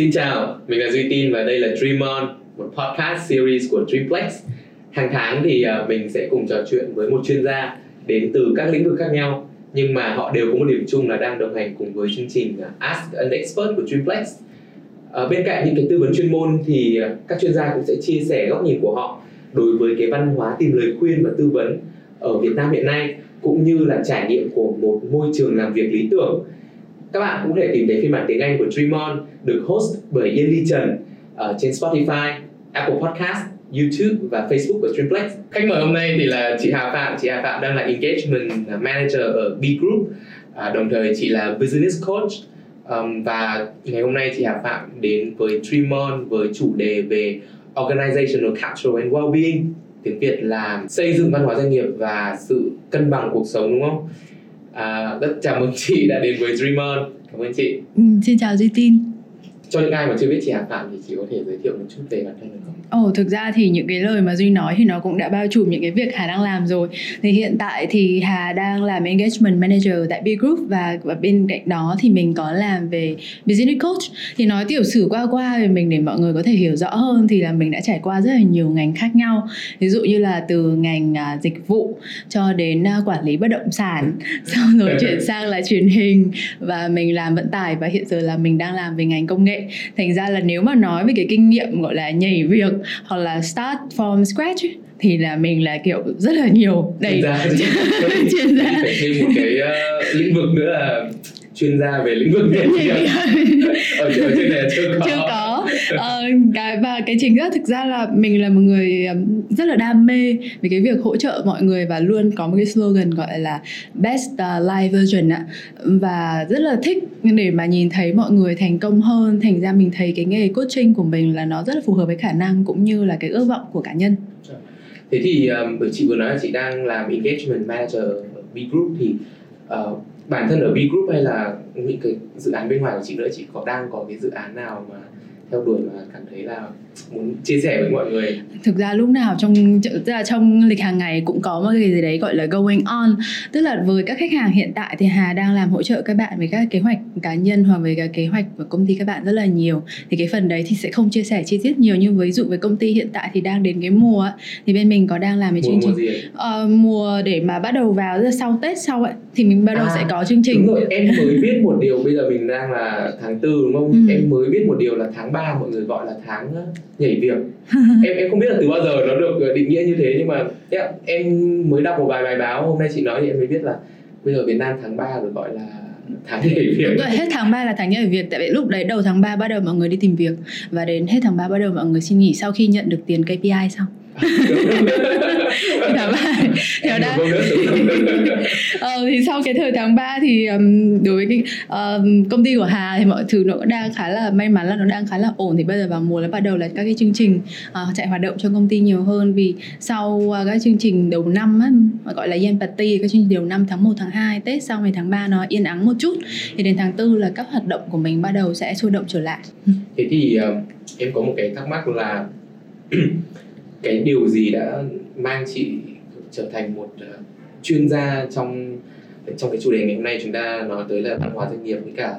Xin chào, mình là Duy Tin và đây là Dream On, một podcast series của Dreamplex. Hàng tháng thì à, mình sẽ cùng trò chuyện với một chuyên gia đến từ các lĩnh vực khác nhau nhưng mà họ đều có một điểm chung là đang đồng hành cùng với chương trình à, Ask an Expert của Dreamplex. À, bên cạnh những cái tư vấn chuyên môn thì à, các chuyên gia cũng sẽ chia sẻ góc nhìn của họ đối với cái văn hóa tìm lời khuyên và tư vấn ở Việt Nam hiện nay cũng như là trải nghiệm của một môi trường làm việc lý tưởng các bạn cũng có thể tìm thấy phiên bản tiếng Anh của Dream On được host bởi Yên Ly Trần ở trên Spotify, Apple Podcast, YouTube và Facebook của Dreamplex. Khách mời hôm nay thì là chị Hà Phạm. Chị Hà Phạm đang là Engagement Manager ở B Group. À, đồng thời chị là Business Coach. Um, và ngày hôm nay chị Hà Phạm đến với Dream On với chủ đề về Organizational Culture and Wellbeing tiếng Việt là xây dựng văn hóa doanh nghiệp và sự cân bằng cuộc sống đúng không? À, rất chào mừng chị đã đến với Dreamer Cảm ơn chị. Ừ, xin chào Duy Tin. Cho những ai mà chưa biết chị Hà Phạm thì chị có thể giới thiệu một chút về bản thân được không? Ồ, oh, thực ra thì những cái lời mà Duy nói thì nó cũng đã bao trùm những cái việc Hà đang làm rồi. Thì hiện tại thì Hà đang làm Engagement Manager tại B Group và, và bên cạnh đó thì mình có làm về Business Coach. Thì nói tiểu sử qua qua về mình để mọi người có thể hiểu rõ hơn thì là mình đã trải qua rất là nhiều ngành khác nhau. Ví dụ như là từ ngành uh, dịch vụ cho đến uh, quản lý bất động sản, xong rồi chuyển sang là truyền hình và mình làm vận tải và hiện giờ là mình đang làm về ngành công nghệ. Thành ra là nếu mà nói về cái kinh nghiệm gọi là nhảy việc hoặc là start from scratch ấy, thì là mình là kiểu rất là nhiều. Đầy chuyên gia phải thêm một cái uh, lĩnh vực nữa là chuyên gia về lĩnh vực nhảy việc. Ở, ở trên này chưa có. Chưa có ờ, cái và cái chính ra thực ra là mình là một người rất là đam mê về cái việc hỗ trợ mọi người và luôn có một cái slogan gọi là best live life version ạ. Và rất là thích để mà nhìn thấy mọi người thành công hơn thành ra mình thấy cái nghề coaching của mình là nó rất là phù hợp với khả năng cũng như là cái ước vọng của cá nhân. Dạ. Thế thì um, bởi chị vừa nói là chị đang làm engagement manager ở B Group thì uh, bản thân ở B Group hay là những cái dự án bên ngoài của chị nữa chị có đang có cái dự án nào mà theo đuổi mà cảm thấy là muốn chia sẻ với mọi người. Thực ra lúc nào trong tức là trong lịch hàng ngày cũng có một cái gì đấy gọi là going on. Tức là với các khách hàng hiện tại thì Hà đang làm hỗ trợ các bạn với các kế hoạch cá nhân hoặc với các kế hoạch của công ty các bạn rất là nhiều. Thì cái phần đấy thì sẽ không chia sẻ chi tiết nhiều. Nhưng ví dụ với công ty hiện tại thì đang đến cái mùa thì bên mình có đang làm cái chương trình uh, mùa để mà bắt đầu vào sau Tết sau ấy thì mình bắt đầu à, sẽ có chương trình. đúng rồi. Em mới biết một điều bây giờ mình đang là tháng tư đúng không? Ừ. em mới biết một điều là tháng 3 mọi người gọi là tháng nhảy việc. Em em không biết là từ bao giờ nó được định nghĩa như thế nhưng mà yeah, em mới đọc một vài bài báo hôm nay chị nói thì em mới biết là bây giờ Việt Nam tháng 3 được gọi là tháng nhảy việc. Đúng rồi, hết tháng 3 là tháng nhảy việc. Tại vì lúc đấy đầu tháng 3 bắt đầu mọi người đi tìm việc Và đến hết tháng 3 bắt đầu mọi người xin nghỉ Sau khi nhận được tiền KPI xong tháng ba thì đang ờ, thì sau cái thời tháng 3 thì um, đối với cái uh, công ty của Hà thì mọi thứ nó cũng đang khá là may mắn là nó đang khá là ổn. Thì bây giờ vào mùa là bắt đầu là các cái chương trình uh, chạy hoạt động cho công ty nhiều hơn. Vì sau uh, các chương trình đầu năm á, gọi là Yen Party các chương trình đầu năm tháng 1 tháng 2 Tết sau ngày tháng 3 nó yên ắng một chút thì đến tháng 4 là các hoạt động của mình bắt đầu sẽ sôi động trở lại. Thế thì uh, em có một cái thắc mắc là cái điều gì đã mang chị trở thành một uh, chuyên gia trong trong cái chủ đề ngày hôm nay chúng ta nói tới là văn hóa doanh nghiệp với cả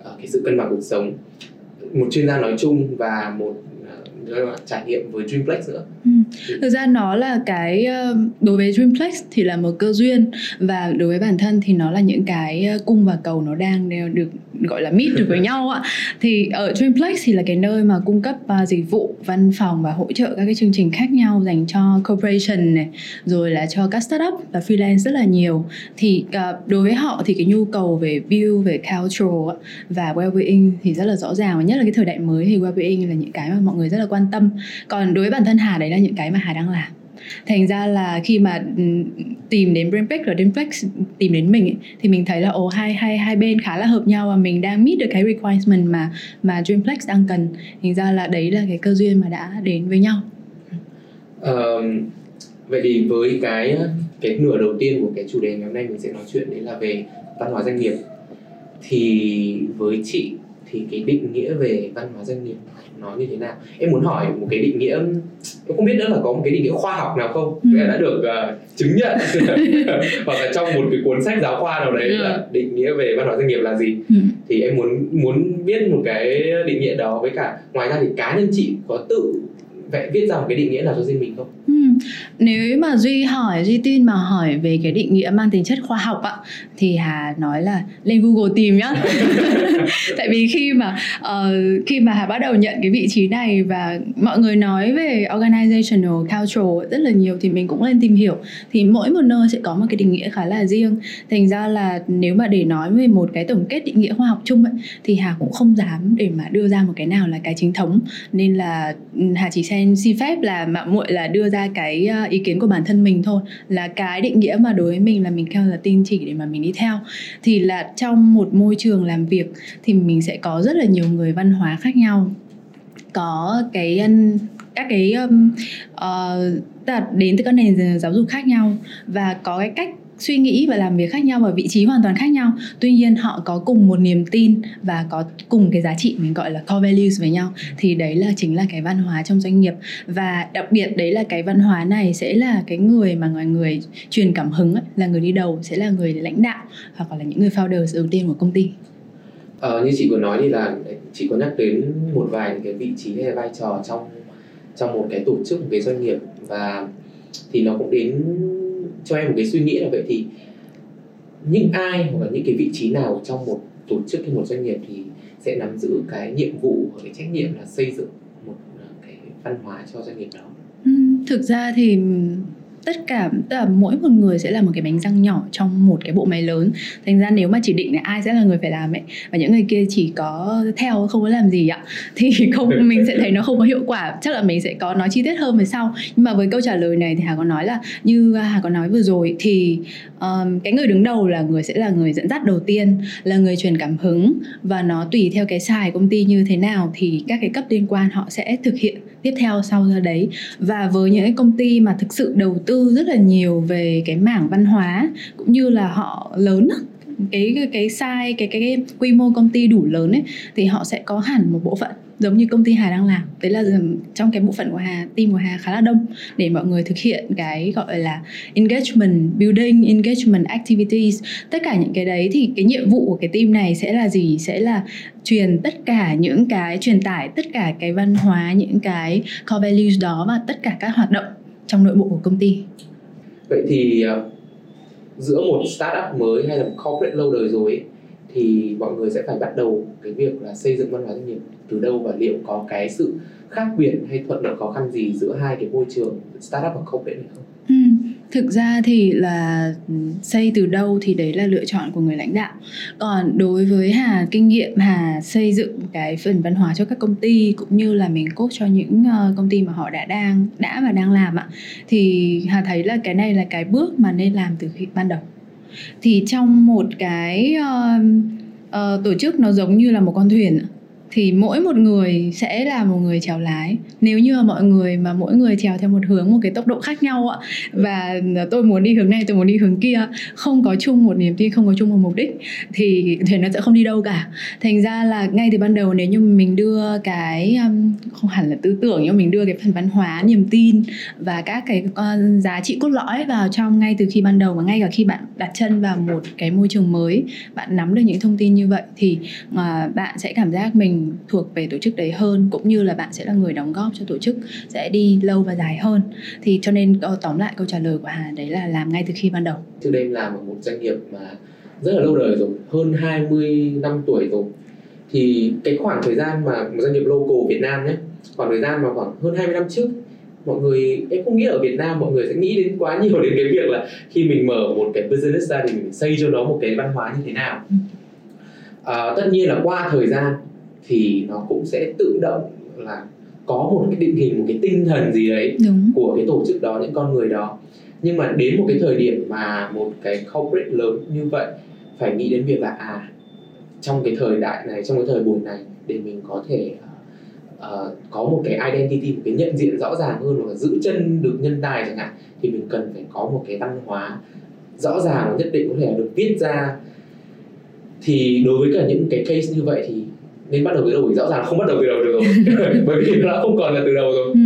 uh, cái sự cân bằng cuộc sống. Một chuyên gia nói chung và một uh, trải nghiệm với Dreamplex nữa. Ừ. Thực ra nó là cái đối với Dreamplex thì là một cơ duyên và đối với bản thân thì nó là những cái cung và cầu nó đang được gọi là meet được với nhau ạ thì ở Dreamplex thì là cái nơi mà cung cấp uh, dịch vụ văn phòng và hỗ trợ các cái chương trình khác nhau dành cho corporation này rồi là cho các startup và freelance rất là nhiều thì đối với họ thì cái nhu cầu về view về culture và well-being thì rất là rõ ràng và nhất là cái thời đại mới thì well-being là những cái mà mọi người rất là quan tâm. Còn đối với bản thân Hà đấy là những cái mà Hà đang làm. Thành ra là khi mà ừ, tìm đến Brainplex đến Brainplex tìm đến mình ấy, thì mình thấy là ồ hai hai hai bên khá là hợp nhau và mình đang meet được cái requirement mà mà Dreamplex đang cần. Thành ra là đấy là cái cơ duyên mà đã đến với nhau. Um, vậy thì với cái cái nửa đầu tiên của cái chủ đề ngày hôm nay mình sẽ nói chuyện đấy là về văn hóa doanh nghiệp. Thì với chị thì cái định nghĩa về văn hóa doanh nghiệp nó như thế nào em muốn hỏi một cái định nghĩa em không biết nữa là có một cái định nghĩa khoa học nào không ừ. đã được uh, chứng nhận hoặc là trong một cái cuốn sách giáo khoa nào đấy ừ. là định nghĩa về văn hóa doanh nghiệp là gì ừ. thì em muốn muốn biết một cái định nghĩa đó với cả ngoài ra thì cá nhân chị có tự vẽ viết ra một cái định nghĩa nào cho riêng mình không? Ừ. Nếu mà Duy hỏi Duy tin mà hỏi về cái định nghĩa mang tính chất khoa học ạ thì Hà nói là lên Google tìm nhá. Tại vì khi mà uh, khi mà Hà bắt đầu nhận cái vị trí này và mọi người nói về organizational culture rất là nhiều thì mình cũng lên tìm hiểu thì mỗi một nơi sẽ có một cái định nghĩa khá là riêng. Thành ra là nếu mà để nói về một cái tổng kết định nghĩa khoa học chung ấy, thì Hà cũng không dám để mà đưa ra một cái nào là cái chính thống nên là ừ, Hà chỉ em xin phép là mạng muội là đưa ra cái ờ, ý kiến của bản thân mình thôi. Là cái định nghĩa mà đối với mình là mình theo là tin chỉ để mà mình đi theo. Thì là trong một môi trường làm việc thì mình sẽ có rất là nhiều người văn hóa khác nhau. Có cái ờ, các cái um, uh, đến từ các nền giáo dục khác nhau. Và có cái cách suy nghĩ và làm việc khác nhau ở vị trí hoàn toàn khác nhau. Tuy nhiên họ có cùng một niềm tin và có cùng cái giá trị mình gọi là core values với nhau. Thì đấy là chính là cái văn hóa trong doanh nghiệp. Và đặc biệt đấy là cái văn hóa này sẽ là cái người mà ngoài người truyền cảm hứng ấy, là người đi đầu sẽ là người lãnh đạo hoặc là những người founder đầu tiên của công ty. Ờ, như chị vừa nói thì là chị có nhắc đến một vài cái vị trí hay vai trò trong trong một cái tổ chức một cái doanh nghiệp. Và thì nó cũng đến cho em một cái suy nghĩ là vậy thì những ai hoặc là những cái vị trí nào trong một tổ chức hay một doanh nghiệp thì sẽ nắm giữ cái nhiệm vụ và cái trách nhiệm là xây dựng một à, cái văn hóa cho doanh nghiệp đó? Ừ, thực ra thì tất cả tất cả mỗi một người sẽ là một cái bánh răng nhỏ trong một cái bộ máy lớn. Thành ra nếu mà chỉ định là ai sẽ là người phải làm ấy và những người kia chỉ có theo không có làm gì ạ thì không mình sẽ thấy nó không có hiệu quả. Chắc là mình sẽ có nói chi tiết hơn về sau. Nhưng mà với câu trả lời này thì hà có nói là như hà có nói vừa rồi thì um, cái người đứng đầu là người sẽ là người dẫn dắt đầu tiên là người truyền cảm hứng và nó tùy theo cái xài công ty như thế nào thì các cái cấp liên quan họ sẽ thực hiện tiếp theo sau ra đấy. Và với những cái công ty mà thực sự đầu tư rất là nhiều về cái mảng văn hóa cũng như là họ lớn cái cái size cái, cái cái quy mô công ty đủ lớn ấy thì họ sẽ có hẳn một bộ phận giống như công ty Hà đang làm. Đấy là ừ, trong cái bộ phận của Hà team của Hà khá là đông để mọi người thực hiện cái gọi là engagement building engagement activities. Tất cả những cái đấy thì cái nhiệm vụ của cái team này sẽ là gì? Sẽ là truyền tất cả những cái truyền tải tất cả cái văn hóa những cái core values đó và tất cả các hoạt động trong nội bộ của công ty. Vậy thì ờ, giữa một startup mới hay là một corporate lâu đời rồi ấy, thì mọi người sẽ phải bắt đầu cái việc là xây dựng văn hóa doanh nghiệp từ đâu và liệu có cái sự khác biệt hay thuận lợi khó khăn gì giữa hai cái môi trường startup và corporate này không? Ừ, thực ra thì là xây từ đâu thì đấy là lựa chọn của người lãnh đạo còn đối với hà kinh nghiệm hà xây dựng cái phần văn hóa cho các công ty cũng như là mình cốt cho những ờ, công ty mà họ đã đang đã và đang làm ạ thì hà thấy là cái này là cái bước mà nên làm từ khi ban đầu thì trong một cái uh, uh, tổ chức nó giống như là một con thuyền thì mỗi một người sẽ là một người chèo lái. Nếu như mà mọi người mà mỗi người chèo theo một hướng, một cái tốc độ khác nhau ạ và tôi muốn đi hướng này, tôi muốn đi hướng kia, không có chung một niềm tin, không có chung một mục đích, thì thuyền nó sẽ không đi đâu cả. Thành ra là ngay từ ban đầu nếu như mình đưa cái um, không hẳn là tư tưởng, nhưng mình đưa cái phần văn hóa, niềm tin và các cái giá trị cốt lõi vào trong ngay từ khi ban đầu và ngay cả khi bạn đặt chân vào một cái môi trường mới, bạn nắm được những thông tin như vậy, thì ờ, bạn sẽ cảm giác mình thuộc về tổ chức đấy hơn cũng như là bạn sẽ là người đóng góp cho tổ chức sẽ đi lâu và dài hơn. Thì cho nên tóm lại câu trả lời của Hà đấy là làm ngay từ khi ban đầu. Trước đây em làm ở một doanh nghiệp mà rất là lâu đời rồi hơn 20 năm tuổi rồi. Thì cái khoảng thời gian mà một doanh nghiệp local Việt Nam nhé khoảng thời gian mà khoảng hơn 20 năm trước mọi người em không nghĩ ở Việt Nam mọi người sẽ nghĩ đến quá nhiều đến cái việc là khi mình mở một cái business ra thì mình xây cho nó một cái văn hóa như thế nào. À, tất nhiên là qua thời gian thì nó cũng sẽ tự động là có một cái định hình một cái tinh thần gì đấy Đúng. của cái tổ chức đó những con người đó nhưng mà đến một cái thời điểm mà một cái corporate lớn như vậy phải nghĩ đến việc là à trong cái thời đại này trong cái thời buổi này để mình có thể uh, có một cái identity một cái nhận diện rõ ràng hơn hoặc là giữ chân được nhân tài chẳng hạn thì mình cần phải có một cái văn hóa rõ ràng và nhất định có thể là được viết ra thì đối với cả những cái case như vậy thì nên bắt đầu từ đầu thì rõ ràng không bắt đầu từ đầu được rồi. Bởi vì nó không còn là từ đầu rồi. Ừ.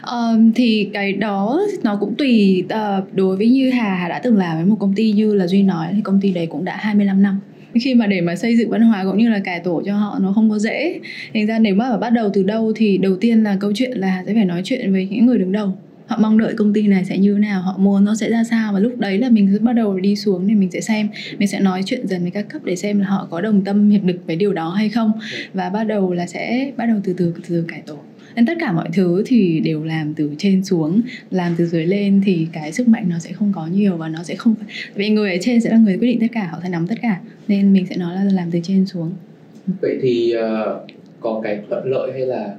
uh, thì cái đó nó cũng tùy uh, đối với như Hà Hà đã từng làm với một công ty như là Duy nói thì công ty đấy cũng đã 25 năm. Khi mà để mà xây dựng văn hóa cũng như là cải tổ cho họ nó không có dễ. Thành ra nếu mà bắt đầu từ đâu thì đầu tiên là câu chuyện là sẽ phải nói chuyện với những người đứng đầu họ mong đợi công ty này sẽ như thế nào họ muốn nó sẽ ra sao và lúc đấy là mình sẽ bắt đầu đi xuống để mình sẽ xem. Mình sẽ nói chuyện dần với các cấp để xem là họ có đồng tâm hiệp lực với điều đó hay không. Và bắt đầu là sẽ bắt đầu từ từ từ từ cải tổ. Nên tất cả mọi thứ thì đều làm từ trên xuống làm từ dưới lên thì cái sức mạnh nó sẽ không có nhiều và nó sẽ không vì người ở trên sẽ là người quyết định tất cả họ sẽ nắm tất cả. Nên mình sẽ nói là làm từ trên xuống. Vậy thì uh, có cái thuận lợi hay là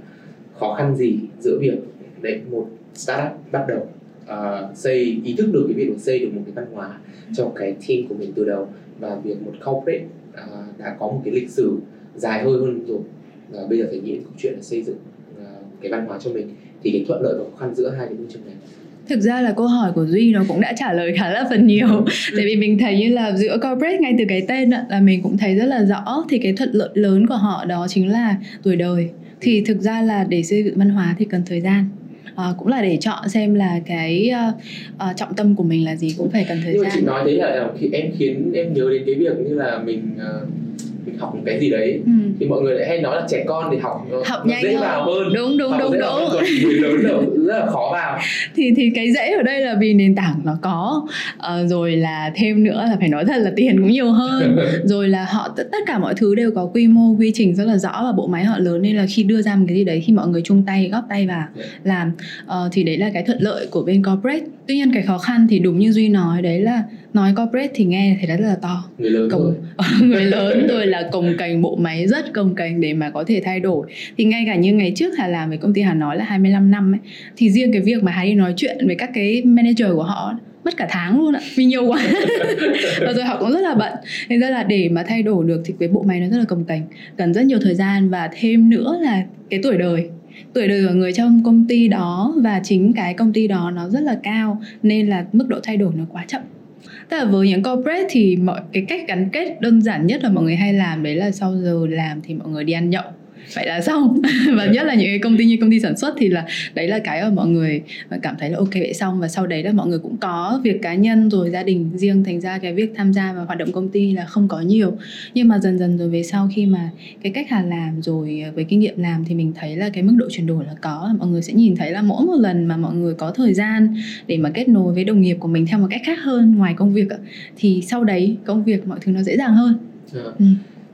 khó khăn gì giữa việc đấy một startup bắt đầu uh, xây ý thức được cái việc xây được một cái văn hóa cho cái team của mình từ đầu. Và việc một corporate uh, đã có một cái lịch sử dài hơi hơn rồi. Và bây giờ phải nghĩ câu chuyện là xây dựng uh, cái văn hóa cho mình. Thì cái thuận lợi và khó khăn giữa hai cái môi trường này. Thực ra là câu hỏi của Duy nó cũng đã trả lời khá là phần nhiều. Tại vì mình thấy như là giữa corporate ngay từ cái tên là mình cũng thấy rất là rõ. Thì cái thuận lợi lớn của họ đó chính là tuổi đời. Thì thực ra là để xây dựng văn hóa thì cần thời gian à, cũng là để chọn xem là cái uh, trọng tâm của mình là gì cũng phải cần thời Nhưng gian. Nhưng chị nói đấy là khi em khiến em nhớ đến cái việc như là mình uh, mình học một cái gì đấy. Ừ. thì mọi người lại hay nói là trẻ con thì học học nhanh dễ hơn. vào hơn. Đúng đúng học đúng đúng. còn người lớn là rất là khó vào. Thì thì cái dễ ở đây là vì nền tảng nó có. Uh, rồi là thêm nữa là phải nói thật là tiền cũng nhiều hơn. Rồi là họ tất, tất cả mọi thứ đều có quy mô quy trình rất là rõ và bộ máy họ lớn nên là khi đưa ra một cái gì đấy khi mọi người chung tay góp tay vào làm uh, thì đấy là cái thuận lợi của bên corporate tuy nhiên cái khó khăn thì đúng như duy nói đấy là nói corporate thì nghe thì rất là to. Người lớn Cồng, người lớn rồi là cồng cành bộ máy rất cồng cành để mà có thể thay đổi. Thì ngay cả như ngày trước Hà làm với công ty Hà nói là 25 năm ấy thì riêng cái việc mà Hà đi nói chuyện với các cái manager của họ mất cả tháng luôn ạ vì nhiều quá. Và rồi họ cũng rất là bận. Nên ra là để mà thay đổi được thì cái bộ máy nó rất là cồng cành cần rất nhiều thời gian và thêm nữa là cái tuổi đời tuổi đời của người trong công ty đó và chính cái công ty đó nó rất là cao, nên là mức độ thay đổi nó quá chậm. Tức là với những corporate thì mọi cái cách gắn kết đơn giản nhất là mọi người hay làm đấy là sau giờ làm thì mọi người đi ăn nhậu vậy là xong. Và nhất là những cái công ty như công ty sản xuất thì là đấy là cái mà mọi người cảm thấy là ok vậy xong. Và sau đấy là mọi người cũng có việc cá nhân rồi gia đình riêng thành ra cái việc tham gia vào hoạt động công ty là không có nhiều. Nhưng mà dần dần rồi về sau khi mà cái cách hà làm rồi với kinh nghiệm làm thì mình thấy là cái mức độ chuyển đổi là có. Mọi người sẽ nhìn thấy là mỗi một lần mà mọi người có thời gian để mà kết nối với đồng nghiệp của mình theo một cách khác hơn ngoài công việc thì sau đấy công việc mọi thứ nó dễ dàng hơn. Yeah. Dạ. ừ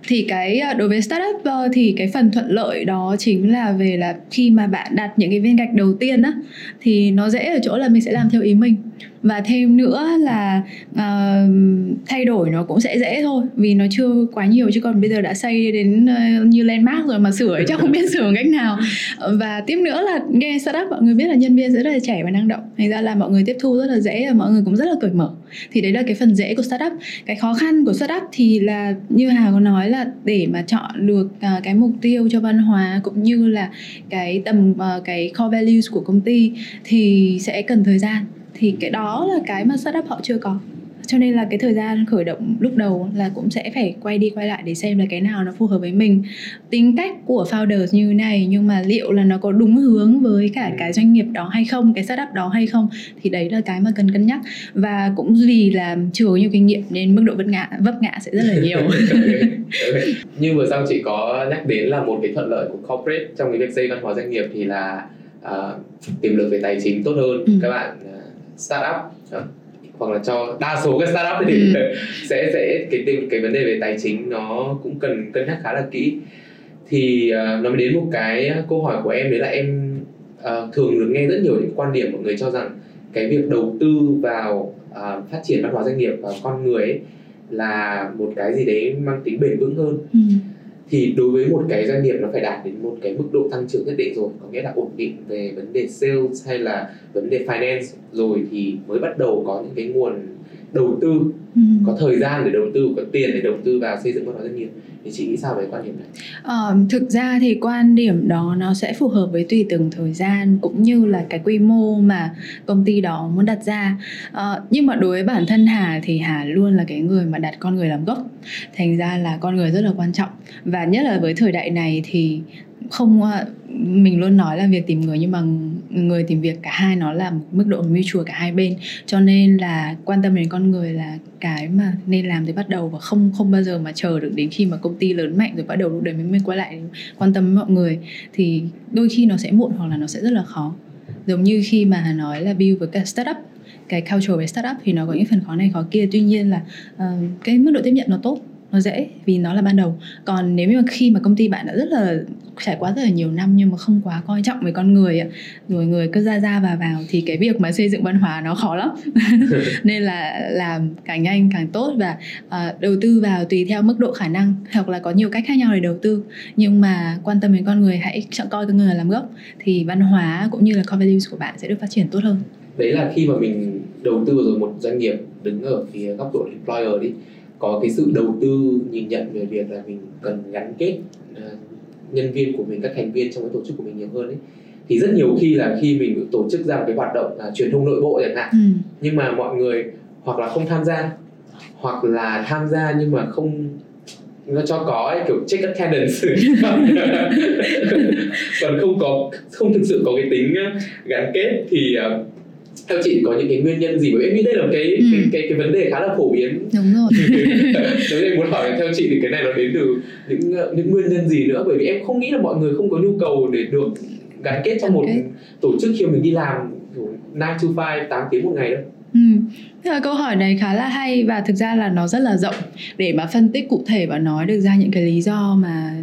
thì cái ờ, đối với startup ờ, thì cái phần thuận lợi đó chính là về là khi mà bạn đặt những cái viên gạch đầu tiên á, thì nó dễ ở chỗ là mình sẽ làm theo ý mình và thêm nữa là uh, thay đổi nó cũng sẽ dễ thôi vì nó chưa quá nhiều chứ còn bây giờ đã xây đến uh, như landmark rồi mà sửa chắc không biết sửa cách nào. Và tiếp nữa là nghe startup mọi người biết là nhân viên rất là trẻ và năng động. Thành ra là mọi người tiếp thu rất là dễ và mọi người cũng rất là cởi mở. Thì đấy là cái phần dễ của startup. Cái khó khăn của startup thì là như hà có nói là để mà chọn được uh, cái mục tiêu cho văn hóa cũng như là cái tầm uh, cái core values của công ty thì sẽ cần thời gian thì cái đó là cái mà startup họ chưa có. Cho nên là cái thời gian khởi động lúc đầu là cũng sẽ phải quay đi quay lại để xem là cái nào nó phù hợp với mình. Tính cách của founders như này nhưng mà liệu là nó có đúng hướng với cả cái doanh nghiệp đó hay không cái startup đó hay không thì đấy là cái mà cần cân nhắc. Và cũng vì là chưa nhiều kinh nghiệm nên mức độ vấp ngã vấp ngã sẽ rất là nhiều. Như vừa xong chị có nhắc đến là một cái thuận lợi của corporate trong cái việc xây văn hóa doanh nghiệp thì là uh, tiềm lực về tài chính tốt hơn. Ừ. các bạn uh, startup. Uh, hoặc là cho đa số các startup thì ừ. sẽ sẽ cái cái vấn đề về tài chính nó cũng cần cân nhắc khá là kỹ. Thì uh, nó mới đến một cái câu hỏi của em đấy là em uh, thường được nghe rất nhiều những quan điểm mọi người cho rằng cái việc đầu tư vào uh, phát triển văn hóa doanh nghiệp và con người ấy là một cái gì đấy mang tính bền vững hơn. Ừ thì đối với một cái doanh nghiệp nó phải đạt đến một cái mức độ tăng trưởng nhất định rồi, có nghĩa là ổn định về vấn đề sales hay là vấn đề finance. Rồi thì mới bắt đầu có những cái nguồn đầu tư Ừ. có thời gian để đầu tư có tiền để đầu tư vào xây dựng văn hóa doanh nghiệp. Thì chị nghĩ sao về quan điểm này? Ờ, thực ra thì quan điểm đó nó sẽ phù hợp với tùy từng thời gian cũng như là cái quy mô mà công ty đó muốn đặt ra. Ờ, nhưng mà đối với bản thân Hà thì Hà luôn là cái người mà đặt con người làm gốc. Thành ra là con người rất là quan trọng. Và nhất là với thời đại này thì không ờ, mình luôn nói là việc tìm người nhưng mà người tìm việc cả hai nó là một mức độ mutual cả hai bên. Cho nên là quan tâm đến con người là cái mà nên làm từ bắt đầu và không không bao giờ mà chờ được đến khi mà công ty lớn mạnh rồi bắt đầu lúc đấy mới mới quay lại quan tâm với mọi người. Thì đôi khi nó sẽ muộn hoặc là nó sẽ rất là khó. Giống như khi mà nói là build với cả startup cái culture về startup thì nó có những phần khó này khó kia. Tuy nhiên là uh, cái mức độ tiếp nhận nó tốt nó dễ vì nó là ban đầu. Còn nếu như mà khi mà công ty bạn đã rất là trải qua rất là nhiều năm nhưng mà không quá coi trọng về con người rồi người cứ ra ra vào vào thì cái việc mà xây dựng văn hóa nó khó lắm. Nên là làm càng nhanh càng tốt và ờ, đầu tư vào tùy theo mức độ khả năng hoặc là có nhiều cách khác nhau để đầu tư. Nhưng mà quan tâm đến con người hãy chọn coi con người làm gốc thì văn hóa cũng như là core values của bạn sẽ được phát triển tốt hơn. Đấy là khi mà mình đầu tư vào rồi một doanh nghiệp đứng ở phía góc độ employer đi có cái sự đầu tư nhìn nhận về việc là mình cần gắn kết ờ, nhân viên của mình các thành viên trong cái tổ chức của mình nhiều hơn ấy thì rất nhiều khi là khi mình tổ chức ra một cái hoạt động là truyền thông nội bộ chẳng hạn ừ. nhưng mà mọi người hoặc là không tham gia hoặc là tham gia nhưng mà không nó cho có ấy, kiểu check attendance còn, còn không có không thực sự có cái tính ờ, gắn kết thì ờ, theo chị có những cái nguyên nhân gì? Bởi vì em nghĩ đây là một cái, Ừ. cái cái cái vấn đề khá là phổ biến. Đúng rồi. Nếu em muốn hỏi theo chị thì cái này nó đến từ những ờ, những nguyên nhân gì nữa? Bởi vì em không nghĩ là mọi người không có nhu cầu để được gắn kết trong một tổ chức khi mà mình đi làm kiểu 9 to 5 8 tiếng một ngày đâu Ừ. Thế là câu hỏi này khá là hay và thực ra là nó rất là rộng để mà phân tích cụ thể và nói được ra những cái lý do mà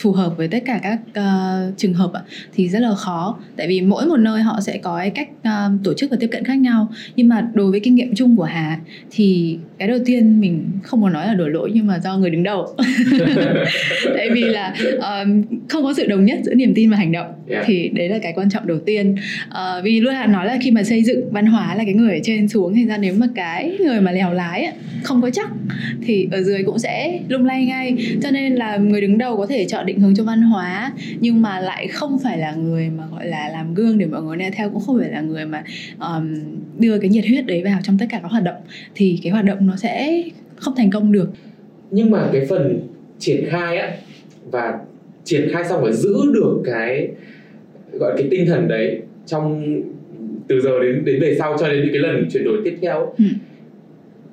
phù hợp với tất cả các ờ, trường hợp thì rất là khó. Tại vì mỗi một nơi họ sẽ có cái cách ờ, tổ chức và tiếp cận khác nhau. Nhưng mà đối với kinh nghiệm chung của Hà thì cái đầu tiên mình không muốn nói là đổ lỗi nhưng mà do người đứng đầu. Tại vì là ờ, không có sự đồng nhất giữa niềm tin và hành động. Yeah. thì đấy là cái quan trọng đầu tiên. Ờ, vì luôn là nói là khi mà xây dựng văn hóa là cái người ở trên xuống thành ra nếu mà cái người mà lèo lái không có chắc thì ở dưới cũng sẽ lung lay ngay. Cho nên là người đứng đầu có thể chọn định hướng cho văn hóa nhưng mà lại không phải là người mà gọi là làm gương để mọi người nghe theo cũng không phải là người mà um, đưa cái nhiệt huyết đấy vào trong tất cả các hoạt động thì cái hoạt động nó sẽ không thành công được nhưng mà cái phần triển khai á và triển khai xong và giữ được cái gọi cái tinh thần đấy trong từ giờ đến đến về sau cho đến những cái lần chuyển đổi tiếp theo Ừ.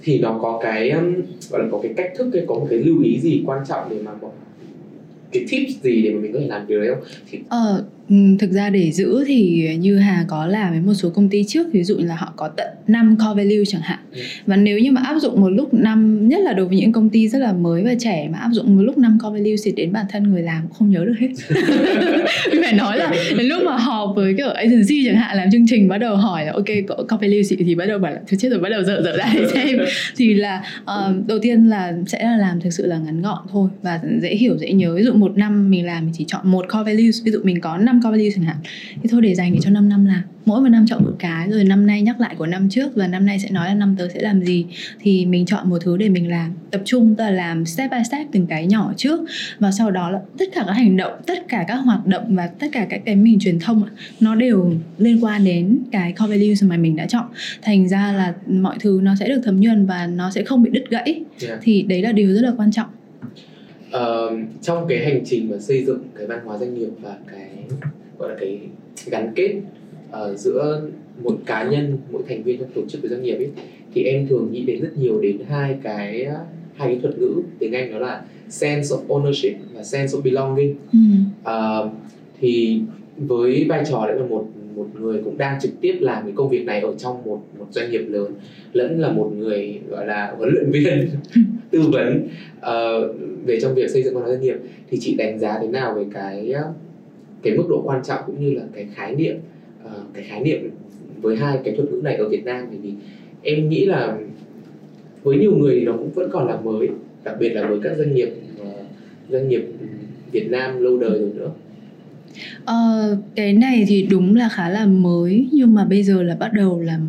thì nó có cái gọi là có cái cách thức hay có một cái lưu ý gì quan trọng để mà cái tips gì để mà mình có thể làm điều đấy không? Thì Ờ, ừm, thực ra để giữ thì như Hà có làm với một số công ty trước ví dụ như là họ có tận 5 core value chẳng hạn. Ừ. và nếu như mà áp dụng một lúc năm nhất là đối với những công ty rất là mới và trẻ mà áp dụng một lúc 5 core value thì đến bản thân người làm cũng không nhớ được hết. Mình phải nói là đến lúc mà họp với kiểu agency chẳng hạn làm chương trình bắt đầu hỏi là ok core value gì thì bắt đầu bảo là thôi chết rồi bắt đầu dở dở ra để xem. Thì là ờ, đầu tiên là sẽ là làm thực sự là ngắn gọn thôi và dễ hiểu dễ nhớ. Ví dụ một năm mình làm mình chỉ chọn một core values. Ví dụ mình có 5 core values chẳng hạn. Thì thôi để dành để cho 5 năm làm. Mỗi một năm chọn một cái rồi năm nay nhắc lại của năm trước và năm nay sẽ nói là năm tới sẽ làm gì. Thì mình chọn một thứ để mình làm tập trung tức là làm step by step từng cái nhỏ trước. Và sau đó là tất cả các hành động tất cả các hoạt động và tất cả các cái mình truyền thông nó đều liên quan đến cái core values mà mình đã chọn. Thành ra là mọi thứ nó sẽ được thấm nhuần và nó sẽ không bị đứt gãy. Yeah. thì đấy là điều rất là quan trọng. Ờ, trong cái hành trình mà xây dựng cái văn hóa doanh nghiệp và cái gọi là cái gắn kết ờ, giữa một cá nhân mỗi thành viên trong tổ chức của doanh nghiệp ấy thì em thường nghĩ đến rất nhiều đến hai cái hai cái thuật ngữ tiếng Anh đó là sense of ownership và sense of belonging ừ. Ờ, thì với vai trò đấy là một một người cũng đang trực tiếp làm cái công việc này ở trong một một doanh nghiệp lớn lẫn là một người gọi là huấn luyện viên tư vấn ờ, về trong việc xây dựng văn hóa doanh nghiệp thì chị đánh giá thế nào về cái cái mức độ quan trọng cũng như là cái khái niệm ờ, cái khái niệm với hai cái thuật ngữ này ở Việt Nam thì, em nghĩ là với nhiều người thì nó cũng vẫn còn là mới đặc biệt là với các doanh nghiệp ờ, doanh nghiệp Việt Nam lâu đời rồi nữa. Ờ, cái này thì đúng là khá là mới nhưng mà bây giờ là bắt đầu là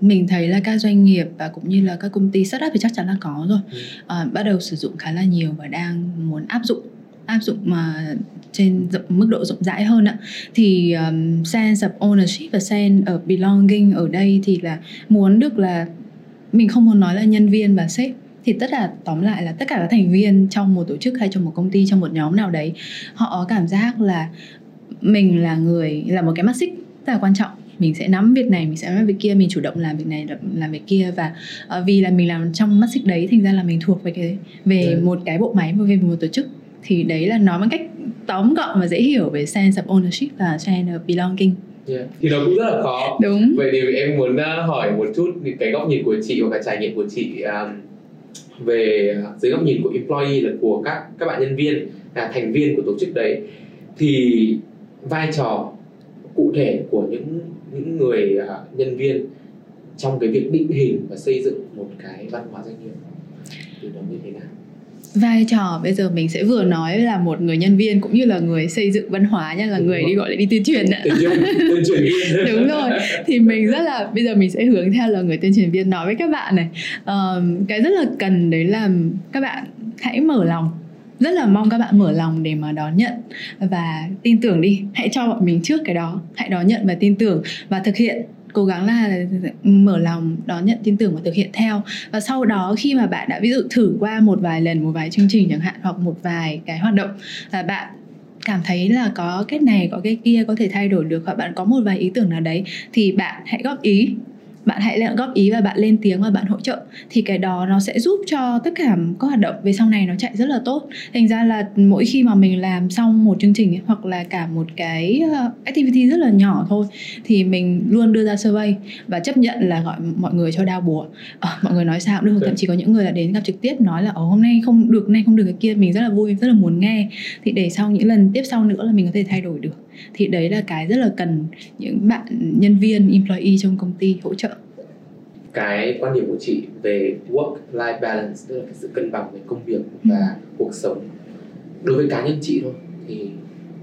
mình thấy là các doanh nghiệp và cũng như là các công ty startup thì chắc chắn là có rồi. Ừ. à, bắt đầu sử dụng khá là nhiều và đang muốn áp dụng áp dụng mà trên rộng, mức độ rộng rãi hơn ạ. Thì um, sense of ownership và sense of belonging ở đây thì là muốn được là mình không muốn nói là nhân viên và sếp. Thì tất cả tóm lại là tất cả các thành viên trong một tổ chức hay trong một công ty trong một nhóm nào đấy họ có cảm giác là mình là người là một cái mắt xích rất là quan trọng. Mình sẽ nắm việc này mình sẽ nắm việc kia mình chủ động làm việc này làm, việc kia và uh, vì là mình làm trong mắt xích đấy thành ra là mình thuộc về cái về Ừ. một cái bộ máy về một tổ chức thì đấy là nói một cách tóm gọn và dễ hiểu về sense of ownership và sense of belonging. Yeah. thì nó cũng rất là khó. Đúng. Vậy thì em muốn uh, hỏi một chút cái góc nhìn của chị hoặc là trải nghiệm của chị um, về dưới góc nhìn của employee là của các các bạn nhân viên là thành viên của tổ chức đấy thì vai trò cụ thể của những những người uh, nhân viên trong cái việc định hình và xây dựng một cái văn hóa doanh nghiệp thì nó như thế nào vai trò bây giờ mình sẽ vừa nói là một người nhân viên cũng như là người xây dựng văn hóa nha là Đúng người rồi. đi gọi là đi tuyên truyền ạ. Tuyên truyền viên. Đúng rồi. Thì mình rất là bây giờ mình sẽ hướng theo là người tuyên truyền viên nói với các bạn này. Ờm, cái rất là cần đấy là các bạn hãy mở lòng rất là mong các bạn mở lòng để mà đón nhận và tin tưởng đi. Hãy cho bọn mình trước cái đó. Hãy đón nhận và tin tưởng và thực hiện. Cố gắng là mở lòng, đón nhận, tin tưởng và thực hiện theo. Và sau đó khi mà bạn đã ví dụ thử qua một vài lần, một vài chương trình chẳng hạn, hoặc một vài cái hoạt động là bạn cảm thấy là có cái này, có cái kia có thể thay đổi được, hoặc bạn có một vài ý tưởng nào đấy, thì bạn hãy góp ý bạn hãy góp ý và bạn lên tiếng và bạn hỗ trợ thì cái đó nó sẽ giúp cho tất cả các hoạt động về sau này nó chạy rất là tốt. Thành ra là mỗi khi mà mình làm xong một chương trình ấy, hoặc là cả một cái ờ, activity rất là nhỏ thôi thì mình luôn đưa ra survey và chấp nhận là gọi mọi người cho đau bùa. Ờ, mọi người nói sao cũng được Dạ. thậm chí có những người là đến gặp trực tiếp nói là ở hôm nay không được nay không được cái kia mình rất là vui rất là muốn nghe. Thì để sau những lần tiếp sau nữa là mình có thể thay đổi được thì đấy là cái rất là cần những bạn nhân viên employee trong công ty hỗ trợ. Cái quan điểm của chị về work life balance tức là cái sự cân bằng về công việc và cuộc sống đối với cá nhân chị thôi thì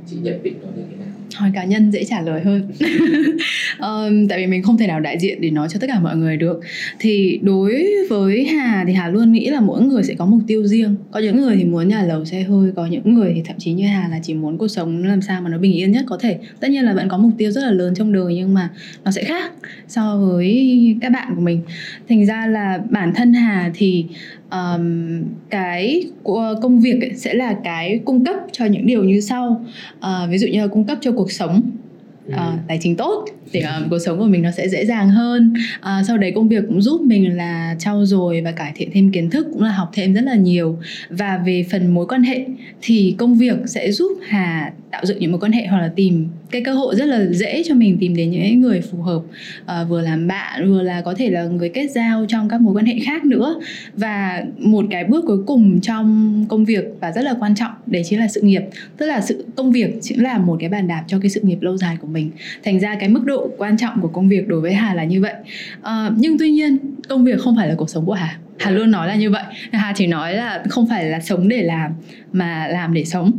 chị nhận định nó như thế nào hỏi cá nhân dễ trả lời hơn. Um, tại vì mình không thể nào đại diện để nói cho tất cả mọi người được. Thì đối với hà thì hà luôn nghĩ là mỗi người sẽ có mục tiêu riêng. Có những người thì muốn nhà lầu xe hơi có những người thì thậm chí như hà là chỉ muốn cuộc sống làm sao mà nó bình yên nhất có thể. Tất nhiên là vẫn có mục tiêu rất là lớn trong đời nhưng mà nó sẽ khác so với các bạn của mình. Thành ra là bản thân hà thì um, cái của công việc ấy sẽ là cái cung cấp cho những điều như sau. Uh, ví dụ như là cung cấp cho cuộc sống Ừ. ờ, tài chính tốt để ờ, cuộc sống của mình nó sẽ dễ dàng hơn Ờ, sau đấy công việc cũng giúp mình là trau dồi và cải thiện thêm kiến thức cũng là học thêm rất là nhiều và về phần mối quan hệ thì công việc sẽ giúp hà tạo dựng những mối quan hệ hoặc là tìm cái cơ hội rất là dễ cho mình tìm đến những người phù hợp uh, vừa làm bạn vừa là có thể là người kết giao trong các mối quan hệ khác nữa. Và một cái bước cuối cùng trong công việc và rất là quan trọng đấy chính là sự nghiệp. Tức là sự công việc chính là một cái bàn đạp cho cái sự nghiệp lâu dài của mình. Thành ra cái mức độ quan trọng của công việc đối với hà là như vậy. Uh, nhưng tuy nhiên công việc không phải là cuộc sống của hà. Hà luôn nói là như vậy. Hà chỉ nói là không phải là sống để làm mà làm để sống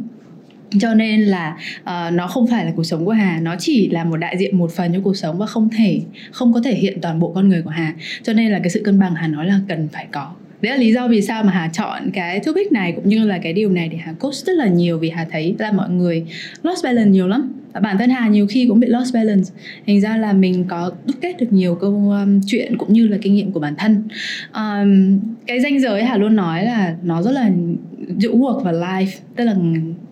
cho nên là uh, nó không phải là cuộc sống của hà nó chỉ là một đại diện một phần cho cuộc sống và không thể không có thể hiện toàn bộ con người của hà. Cho nên là cái sự cân bằng hà nói là cần phải có. Đấy là lý do vì sao mà hà chọn cái topic này cũng như là cái điều này để hà coach rất là nhiều vì hà thấy là mọi người lost balance nhiều lắm. Và bản thân hà nhiều khi cũng bị lost balance. Thành ra là mình có đúc kết được nhiều câu um, chuyện cũng như là kinh nghiệm của bản thân. Um, cái danh giới hà luôn nói là nó rất là giữa work và life tức là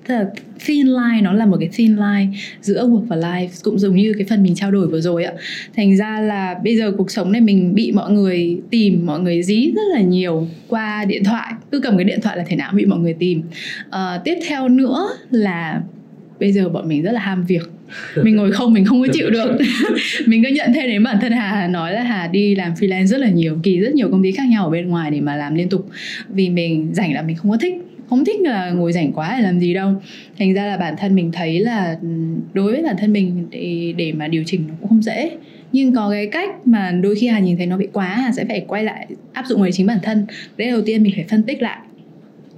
tức là thin line nó là một cái thin line giữa work và life cũng giống như cái phần mình trao đổi vừa rồi ạ. Thành ra là bây giờ cuộc sống này mình bị mọi người tìm mọi người dí rất là nhiều qua điện thoại. Cứ cầm cái điện thoại là thể nào bị mọi người tìm. À, tiếp theo nữa là bây giờ bọn mình rất là ham việc. Mình ngồi không mình không có chịu được. Mình cứ nhận thêm đến bản thân Hà nói là hà đi làm freelance rất là nhiều kỳ rất nhiều công ty khác nhau ở bên ngoài để mà làm liên tục. Vì mình rảnh là mình không có thích không thích là ngồi rảnh quá để làm gì đâu. Thành ra là bản thân mình thấy là ừ, đối với bản thân mình để, để mà điều chỉnh nó cũng không dễ. Nhưng có cái cách mà đôi khi hà nhìn thấy nó bị quá hà sẽ phải quay lại áp dụng với chính bản thân. Đấy đầu tiên mình phải phân tích lại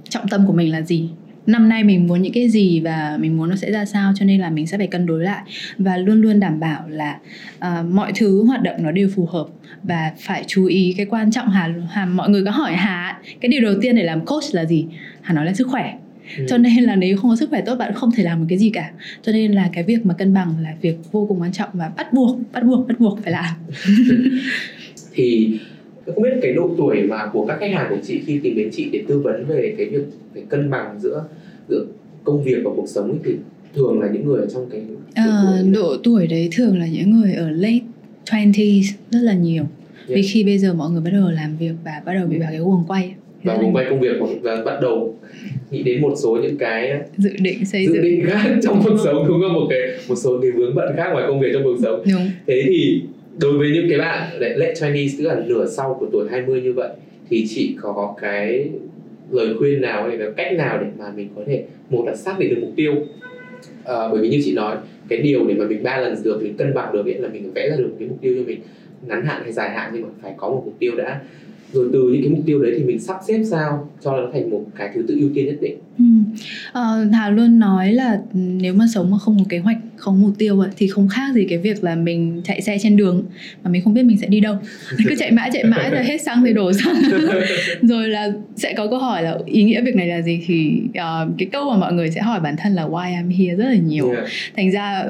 trọng tâm của mình là gì. Năm nay mình muốn những cái gì và mình muốn nó sẽ ra sao cho nên là mình sẽ phải cân đối lại và luôn luôn đảm bảo là uh, mọi thứ hoạt động nó đều phù hợp. Và phải chú ý cái quan trọng hà, hà mọi người có hỏi hà cái điều đầu tiên để làm coach là gì? Hà nói là sức khỏe. Ừ. cho nên là nếu không có sức khỏe tốt bạn không thể làm một cái gì cả. Cho nên là cái việc mà cân bằng là việc vô cùng quan trọng và bắt buộc bắt buộc bắt buộc phải làm. Thì không biết cái độ tuổi mà của các khách hàng của chị khi tìm đến chị để tư vấn về cái việc phải cân bằng giữa giữa công việc và cuộc sống ấy thì thường là những người ở trong cái độ, à, tuổi độ tuổi đấy thường là những người ở late 20s rất là nhiều. Yeah. vì khi bây giờ mọi người bắt đầu làm việc và bắt đầu bị vào cái guồng quay và guồng quay công việc và bắt đầu nghĩ đến một số những cái dự định xây dự dựng. định khác trong cuộc sống đúng không? Một cái một số cái vướng bận khác ngoài công việc trong cuộc sống. Đúng. thế thì đối với những cái bạn late 20 tức là nửa sau của tuổi 20 như vậy thì chị có cái lời khuyên nào hay là cách nào để mà mình có thể một là xác định được mục tiêu? À, bởi vì như chị nói cái điều để mà mình balance được mình cân bằng được ấy là mình vẽ ra được cái mục tiêu cho mình ngắn hạn hay dài hạn nhưng mà phải có một mục tiêu đã rồi từ những cái mục tiêu đấy thì mình sắp xếp sao cho nó thành một cái thứ tự ưu tiên nhất định ừ. à, Hà luôn nói là nếu mà sống mà không có kế hoạch không mục tiêu thì không khác gì cái việc là mình chạy xe trên đường mà mình không biết mình sẽ đi đâu cứ chạy mãi chạy mãi rồi hết xăng thì đổ xăng rồi là sẽ có câu hỏi là ý nghĩa việc này là gì thì uh, cái câu mà mọi người sẽ hỏi bản thân là why I'm here rất là nhiều yeah. thành ra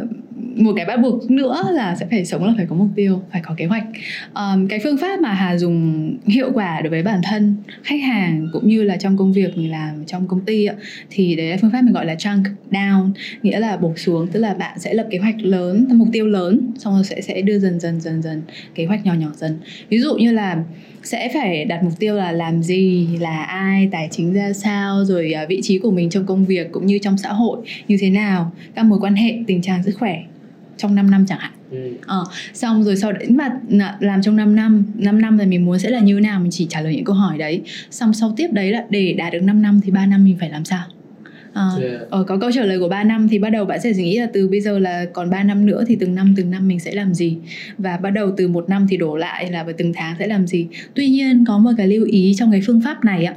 một cái bắt buộc nữa là sẽ phải sống là phải có mục tiêu phải có kế hoạch. Um, cái phương pháp mà hà dùng hiệu quả đối với bản thân khách hàng cũng như là trong công việc mình làm trong công ty ạ, thì đấy là phương pháp mình gọi là chunk down. Nghĩa là bổ xuống tức là bạn sẽ lập kế hoạch lớn mục tiêu lớn xong rồi sẽ sẽ đưa dần dần dần dần kế hoạch nhỏ nhỏ dần. Ví dụ như là sẽ phải đặt mục tiêu là làm gì là ai tài chính ra sao rồi à, vị trí của mình trong công việc cũng như trong xã hội như thế nào các mối quan hệ tình trạng sức khỏe trong 5 năm chẳng hạn. Ừ. ờ, xong rồi sau đấy mà làm trong 5 năm 5 năm rồi mình muốn sẽ là như nào mình chỉ trả lời những câu hỏi đấy. Xong sau tiếp đấy là để đạt được 5 năm thì 3 năm mình phải làm sao? À, yeah. ờ, có câu trả lời của 3 năm thì bắt đầu bạn sẽ nghĩ là từ bây giờ là còn 3 năm nữa thì từng năm từng năm mình sẽ làm gì? Và bắt đầu từ một năm thì đổ lại là về từng tháng sẽ làm gì? Tuy nhiên có một cái lưu ý trong cái phương pháp này ạ.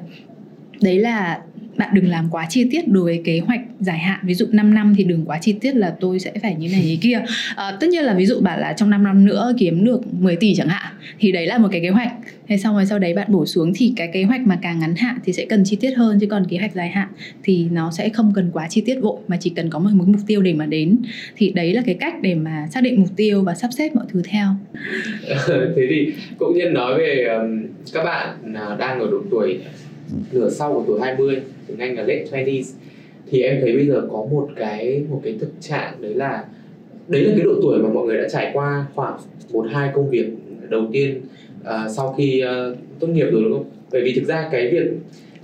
Đấy là bạn đừng làm quá chi tiết đối với kế hoạch dài hạn. Ví dụ 5 năm thì đừng quá chi tiết là tôi sẽ phải như này như kia. À, tất nhiên là ví dụ bạn là trong 5 năm nữa kiếm được 10 tỷ chẳng hạn thì đấy là một cái kế hoạch. Thế xong rồi sau đấy bạn bổ xuống thì cái kế hoạch mà càng ngắn hạn thì sẽ cần chi tiết hơn chứ còn kế hoạch dài hạn thì nó sẽ không cần quá chi tiết vội mà chỉ cần có một mục tiêu để mà đến. Thì đấy là cái cách để mà xác định mục tiêu và sắp xếp mọi thứ theo. Thế thì cũng nhân nói về um, các bạn à, đang ở độ tuổi nửa sau của tuổi 20 tiếng Anh là late 20s thì em thấy bây giờ có một cái một cái thực trạng đấy là đấy là cái độ tuổi mà mọi người đã trải qua khoảng một hai công việc đầu tiên uh, sau khi uh, tốt nghiệp rồi đúng không? Bởi vì thực ra cái việc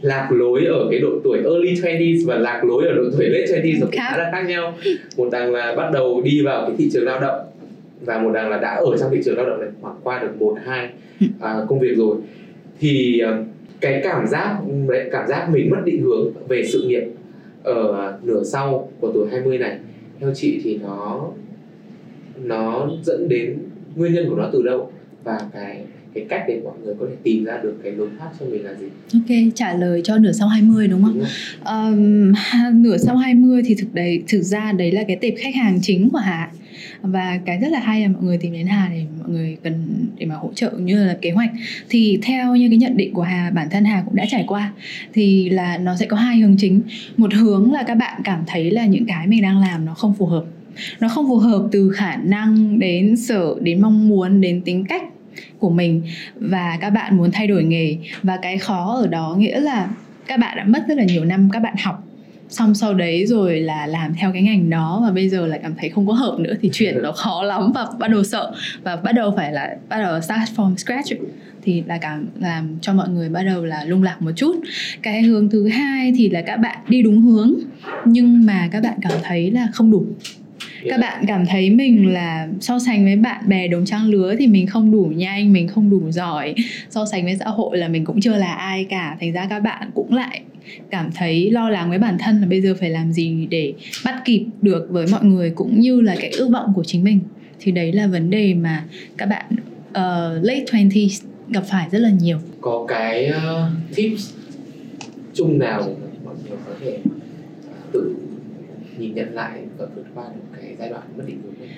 lạc lối ở cái độ tuổi early 20s và lạc lối ở độ tuổi late 20s nó cũng khá là khác nhau. Một đằng là bắt đầu đi vào cái thị trường lao động và một đằng là đã ở trong thị trường lao động này khoảng qua được một hai uh, công việc rồi thì uh, cái cảm giác cảm giác mình mất định hướng về sự nghiệp ở nửa sau của tuổi 20 này theo chị thì nó nó dẫn đến nguyên nhân của nó từ đâu và cái cái cách để mọi người có thể tìm ra được cái lối thoát cho mình là gì? Ok, trả lời cho nửa sau 20 đúng không? Đúng um, nửa sau 20 thì thực đấy thực ra đấy là cái tệp khách hàng chính của Hà và cái rất là hay là mọi người tìm đến Hà để mọi người cần, để mà hỗ trợ như là kế hoạch. Thì theo như cái nhận định của Hà, bản thân Hà cũng đã trải qua, thì là nó sẽ có hai hướng chính. Một hướng là các bạn cảm thấy là những cái mình đang làm nó không phù hợp. Nó không phù hợp từ khả năng đến sở, đến mong muốn, đến tính cách của mình. Và các bạn muốn thay đổi nghề. Và cái khó ở đó nghĩa là các bạn đã mất rất là nhiều năm các bạn học xong sau đấy rồi là làm theo cái ngành đó và bây giờ lại cảm thấy không có hợp nữa thì chuyển nó khó lắm và bắt đầu sợ và bắt đầu phải là, bắt đầu start from scratch thì là cảm làm cho mọi người bắt đầu là lung lạc một chút. Cái hướng thứ hai thì là các bạn đi đúng hướng, nhưng mà các bạn cảm thấy là không đủ. Các bạn cảm thấy mình là so sánh với bạn bè đồng trang lứa thì mình không đủ nhanh, mình không đủ giỏi. So sánh với xã hội là mình cũng chưa là ai cả, thành ra các bạn cũng lại cảm thấy lo lắng với bản thân là bây giờ phải làm gì để bắt kịp được với mọi người cũng như là cái ước vọng của chính mình. Thì đấy là vấn đề mà các bạn uh, late 20 gặp phải rất là nhiều. Có cái uh, tips chung nào mọi người có thể nhìn nhận lại và vượt qua được cái giai đoạn mất định hướng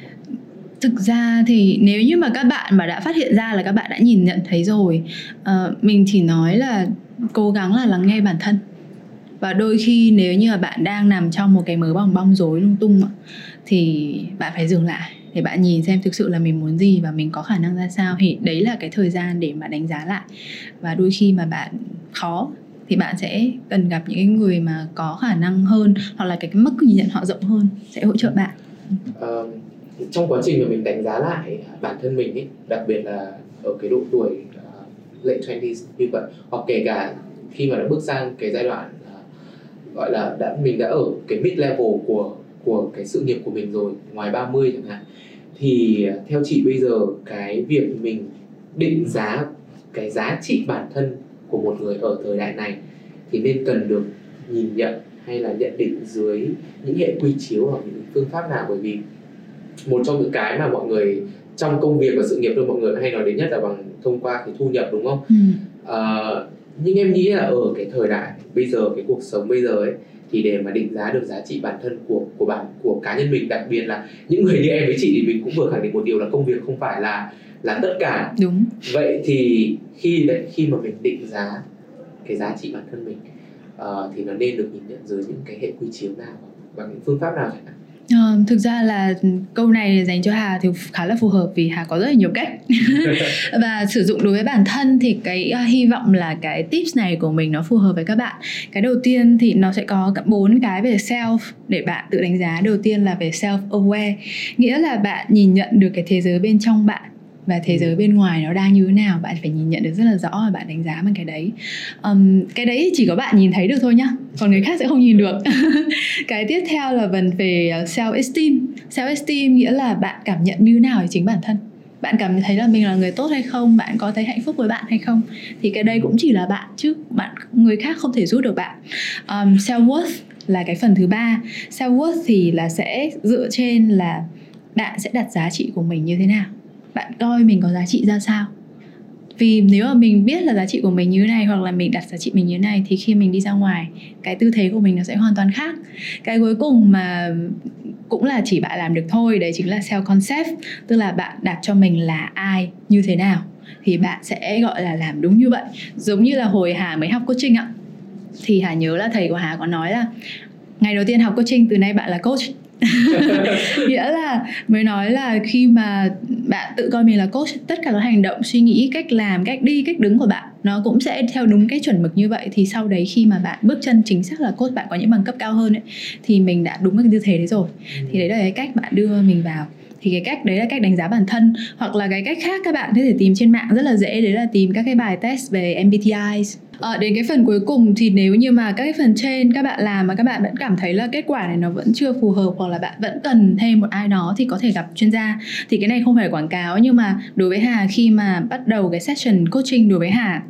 thực ra thì nếu như mà các bạn mà đã phát hiện ra là các bạn đã nhìn nhận thấy rồi uh, mình chỉ nói là cố gắng là lắng nghe bản thân và đôi khi nếu như là bạn đang nằm trong một cái mớ bong bong rối lung tung thì bạn phải dừng lại để bạn nhìn xem thực sự là mình muốn gì và mình có khả năng ra sao. Thì đấy là cái thời gian để mà đánh giá lại. Và đôi khi mà bạn khó thì bạn sẽ cần gặp những người mà có khả năng hơn hoặc là cái, cái mức nhìn nhận họ rộng hơn sẽ hỗ trợ bạn. Uh, trong quá trình mà mình đánh giá lại à, bản thân mình ấy, đặc biệt là ở cái độ tuổi uh, late 20s như vậy hoặc kể cả khi mà đã bước sang cái giai đoạn uh, gọi là đã mình đã ở cái mid level của của cái sự nghiệp của mình rồi ngoài 30 chẳng hạn thì theo chị bây giờ cái việc mình định giá cái giá trị bản thân của một người ở thời đại này thì nên cần được nhìn nhận hay là nhận định dưới những hệ quy chiếu hoặc những phương pháp nào bởi vì một trong những cái mà mọi người trong công việc và sự nghiệp thôi mọi người hay nói đến nhất là bằng thông qua cái thu nhập đúng không? Ừ. À, nhưng em nghĩ là ở cái thời đại bây giờ cái cuộc sống bây giờ ấy thì để mà định giá được giá trị bản thân của của bản của cá nhân mình đặc biệt là những người như em với chị thì mình cũng vừa khẳng định một điều là công việc không phải là là tất cả. Đúng. Vậy thì khi đấy khi mà mình định giá cái giá trị bản thân mình uh, thì nó nên được nhìn nhận dưới những cái hệ quy chiếu nào? Bằng những phương pháp nào chẳng hạn À, thực ra là câu này dành cho Hà thì khá là phù hợp vì Hà có rất là nhiều cách và sử dụng đối với bản thân thì cái uh, hy vọng là cái tips này của mình nó phù hợp với các bạn. Cái đầu tiên thì nó sẽ có bốn cái về self để bạn tự đánh giá. Đầu tiên là về self aware, nghĩa là bạn nhìn nhận được cái thế giới bên trong bạn và thế giới bên ngoài nó đang như thế nào bạn phải nhìn nhận được rất là rõ và bạn đánh giá bằng cái đấy. Um, cái đấy chỉ có bạn nhìn thấy được thôi nhá còn người khác sẽ không nhìn được. Cái tiếp theo là phần về self esteem self esteem nghĩa là bạn cảm nhận như thế nào về chính bản thân. Bạn cảm thấy là mình là người tốt hay không bạn có thấy hạnh phúc với bạn hay không? Thì cái đây cũng chỉ là bạn chứ bạn người khác không thể giúp được bạn. Um, self worth là cái phần thứ ba. Self worth thì là sẽ dựa trên là bạn sẽ đặt giá trị của mình như thế nào bạn coi mình có giá trị ra sao. Vì nếu mà mình biết là giá trị của mình như thế này hoặc là mình đặt giá trị mình như thế này thì khi mình đi ra ngoài, cái tư thế của mình nó sẽ hoàn toàn khác. Cái cuối cùng mà cũng là chỉ bạn làm được thôi, đấy chính là self concept, tức là bạn đặt cho mình là ai, như thế nào, thì bạn sẽ gọi là làm đúng như vậy. Giống như là hồi hà mới học coaching ạ. Thì hà nhớ là thầy của hà có nói là, ngày đầu tiên học coaching, từ nay bạn là coach. nghĩa là mới nói là khi mà bạn tự coi mình là coach, tất cả các hành động, suy nghĩ, cách làm, cách đi, cách đứng của bạn nó cũng sẽ theo đúng cái chuẩn mực như vậy. Thì sau đấy khi mà bạn bước chân chính xác là coach bạn có những bằng cấp cao hơn ấy, thì mình đã đúng cái tư thế đấy rồi. Thì đấy là cái cách bạn đưa mình vào. Thì cái cách đấy là cách đánh giá bản thân hoặc là cái cách khác các bạn có thể tìm trên mạng rất là dễ. Đấy là tìm các cái bài test về MBTI À, đến cái phần cuối cùng thì nếu như mà các cái phần trên các bạn làm mà các bạn vẫn cảm thấy là kết quả này nó vẫn chưa phù hợp hoặc là bạn vẫn cần thêm một ai đó thì có thể gặp chuyên gia. Thì cái này không phải quảng cáo nhưng mà đối với Hà khi mà bắt đầu cái session coaching đối với Hà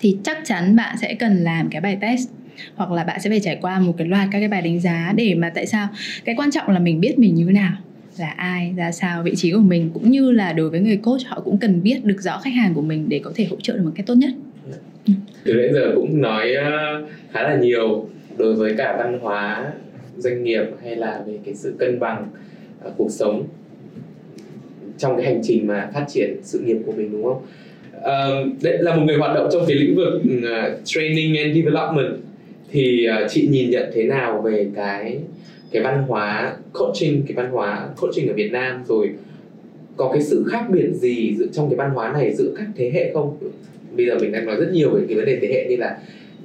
thì chắc chắn bạn sẽ cần làm cái bài test. Hoặc là bạn sẽ phải trải qua một cái loạt các cái bài đánh giá để mà tại sao cái quan trọng là mình biết mình như thế nào là ai ra sao vị trí của mình cũng như là đối với người coach họ cũng cần biết được rõ khách hàng của mình để có thể hỗ trợ được một cách tốt nhất. Ừ. Từ nãy giờ cũng nói ờ, khá là nhiều đối với cả văn hóa doanh nghiệp hay là về cái sự cân bằng uh, cuộc sống trong cái hành trình mà phát triển sự nghiệp của mình đúng không? Uh, đấy là một người hoạt động trong cái lĩnh vực uh, training and development. Thì uh, chị nhìn nhận thế nào về cái cái văn hóa coaching cái văn hóa coaching ở Việt Nam? Rồi có cái sự khác biệt gì giữa trong cái văn hóa này giữa các thế hệ không? Bây giờ mình đang nói rất nhiều về cái vấn đề thế hệ như là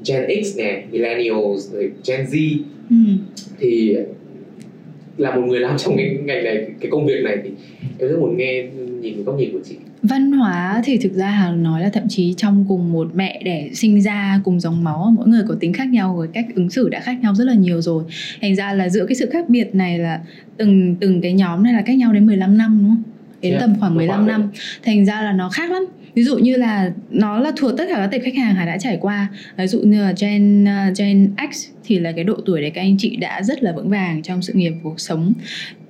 Gen X này, Millennials, rồi Gen Z. Ừ. thì là một người làm trong cái ngành này cái công việc này thì em rất muốn nghe nhìn góc nhìn của chị. Văn hóa thì thực ra nói là thậm chí trong cùng một mẹ đẻ sinh ra cùng dòng máu mỗi người có tính khác nhau rồi cách ứng xử đã khác nhau rất là nhiều rồi. Thành ra là giữa cái sự khác biệt này là từng từng cái nhóm này là cách nhau đến 15 năm đúng không? Đến yeah, tầm khoảng 15 năm. thành ra là nó khác lắm ví dụ như là nó là thuộc tất cả các tệp khách hàng Hải đã trải qua. Ví dụ như là Gen uh, Gen X thì là cái độ tuổi để các anh chị đã rất là vững vàng trong sự nghiệp cuộc sống.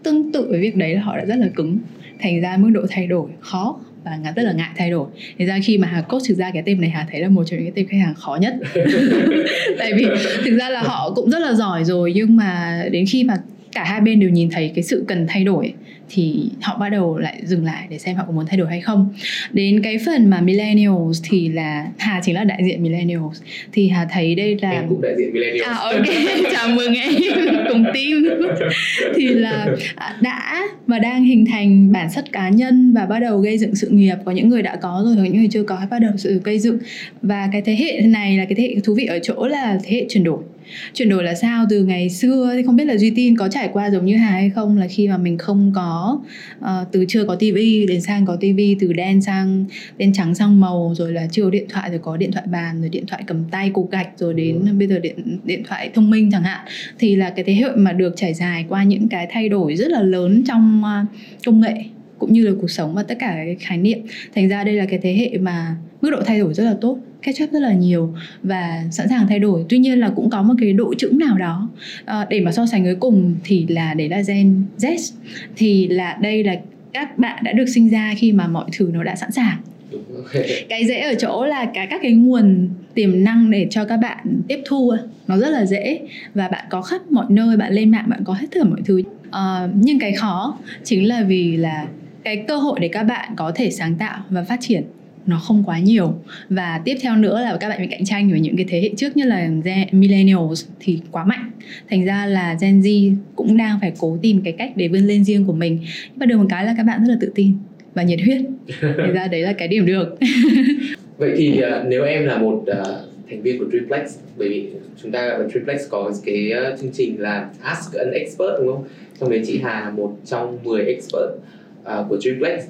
Tương tự với việc đấy là họ đã rất là cứng. Thành ra mức độ thay đổi khó và ngã rất là ngại thay đổi. Thế ra khi mà hà coach thực ra cái team này hà thấy là một trong những cái team khách hàng khó nhất. Tại vì thực ra là họ cũng rất là giỏi rồi nhưng mà đến khi mà cả hai bên đều nhìn thấy cái sự cần thay đổi thì họ bắt đầu lại dừng lại để xem họ có muốn thay đổi hay không. Đến cái phần mà millennials thì là Hà chính là đại diện millennials. Thì Hà thấy đây là em cũng đại diện millennials. À ok. Chào mừng em. Cùng team. Thì là à, đã và đang hình thành bản chất cá nhân và bắt đầu gây dựng sự nghiệp. Có những người đã có rồi có những người chưa có bắt đầu sự gây dựng. Và cái thế hệ này là cái thế hệ thú vị ở chỗ là thế hệ chuyển đổi chuyển đổi là sao? Từ ngày xưa thì không biết là duy tin có trải qua giống như hà hay không? Là khi mà mình không có uh, từ chưa có tivi đến sang có tivi từ đen sang đen trắng sang màu rồi là chưa có điện thoại rồi có điện thoại bàn rồi điện thoại cầm tay cục gạch rồi đến bây giờ điện điện thoại thông minh chẳng hạn. Thì là cái thế hệ mà được trải dài qua những cái thay đổi rất là lớn trong uh, công nghệ cũng như là cuộc sống và tất cả cái khái niệm. Thành ra đây là cái thế hệ mà mức độ thay đổi rất là tốt catch up rất là nhiều và sẵn sàng thay đổi. Tuy nhiên là cũng có một cái độ chững nào đó. À, để mà so sánh với cùng thì là đấy là gen Z thì là đây là các bạn đã được sinh ra khi mà mọi thứ nó đã sẵn sàng. Cái dễ ở chỗ là cả các cái nguồn tiềm năng để cho các bạn tiếp thu nó rất là dễ và bạn có khắp mọi nơi bạn lên mạng bạn có hết thcả mọi thứ. Uh, nhưng cái khó chính là vì là cái cơ hội để các bạn có thể sáng tạo và phát triển nó không quá nhiều. Và tiếp theo nữa là các bạn bị cạnh tranh với những cái thế hệ trước như là millennials thì quá mạnh. Thành ra là Gen Z cũng đang phải cố tìm cái cách để vươn lên riêng của mình. Và được một cái là các bạn rất là tự tin và nhiệt huyết. Thành ra đấy là cái điểm được. Vậy thì uh, nếu em là một uh, thành viên của Triplex bởi vì chúng ta ở Triplex có cái uh, chương trình là Ask an Expert đúng không? Trong đấy chị Hà là một trong 10 expert uh, của Triplex.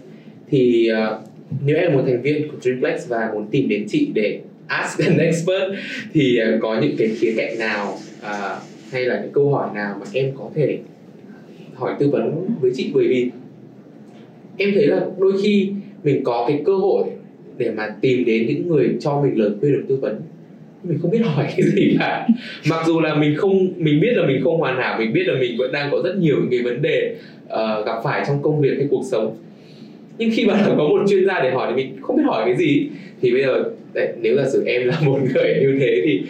Thì uh, nếu em là một thành viên của Dreamplex và muốn tìm đến chị để ask an expert thì à, có những cái khía cạnh nào uh, hay là những câu hỏi nào mà em có thể à, hỏi tư vấn với chị? Bởi vì em thấy là đôi khi mình có cái cơ hội để mà tìm đến những người cho mình lời khuyên được tư vấn mình không biết hỏi cái gì cả. Mặc dù là mình không mình biết là mình không hoàn hảo mình biết là mình vẫn đang có rất nhiều những cái vấn đề uh, gặp phải trong công việc hay cuộc sống nhưng khi mà có một chuyên gia để hỏi thì mình không biết hỏi cái gì. Thì bây giờ đấy, nếu giả sử em là một người như thế thì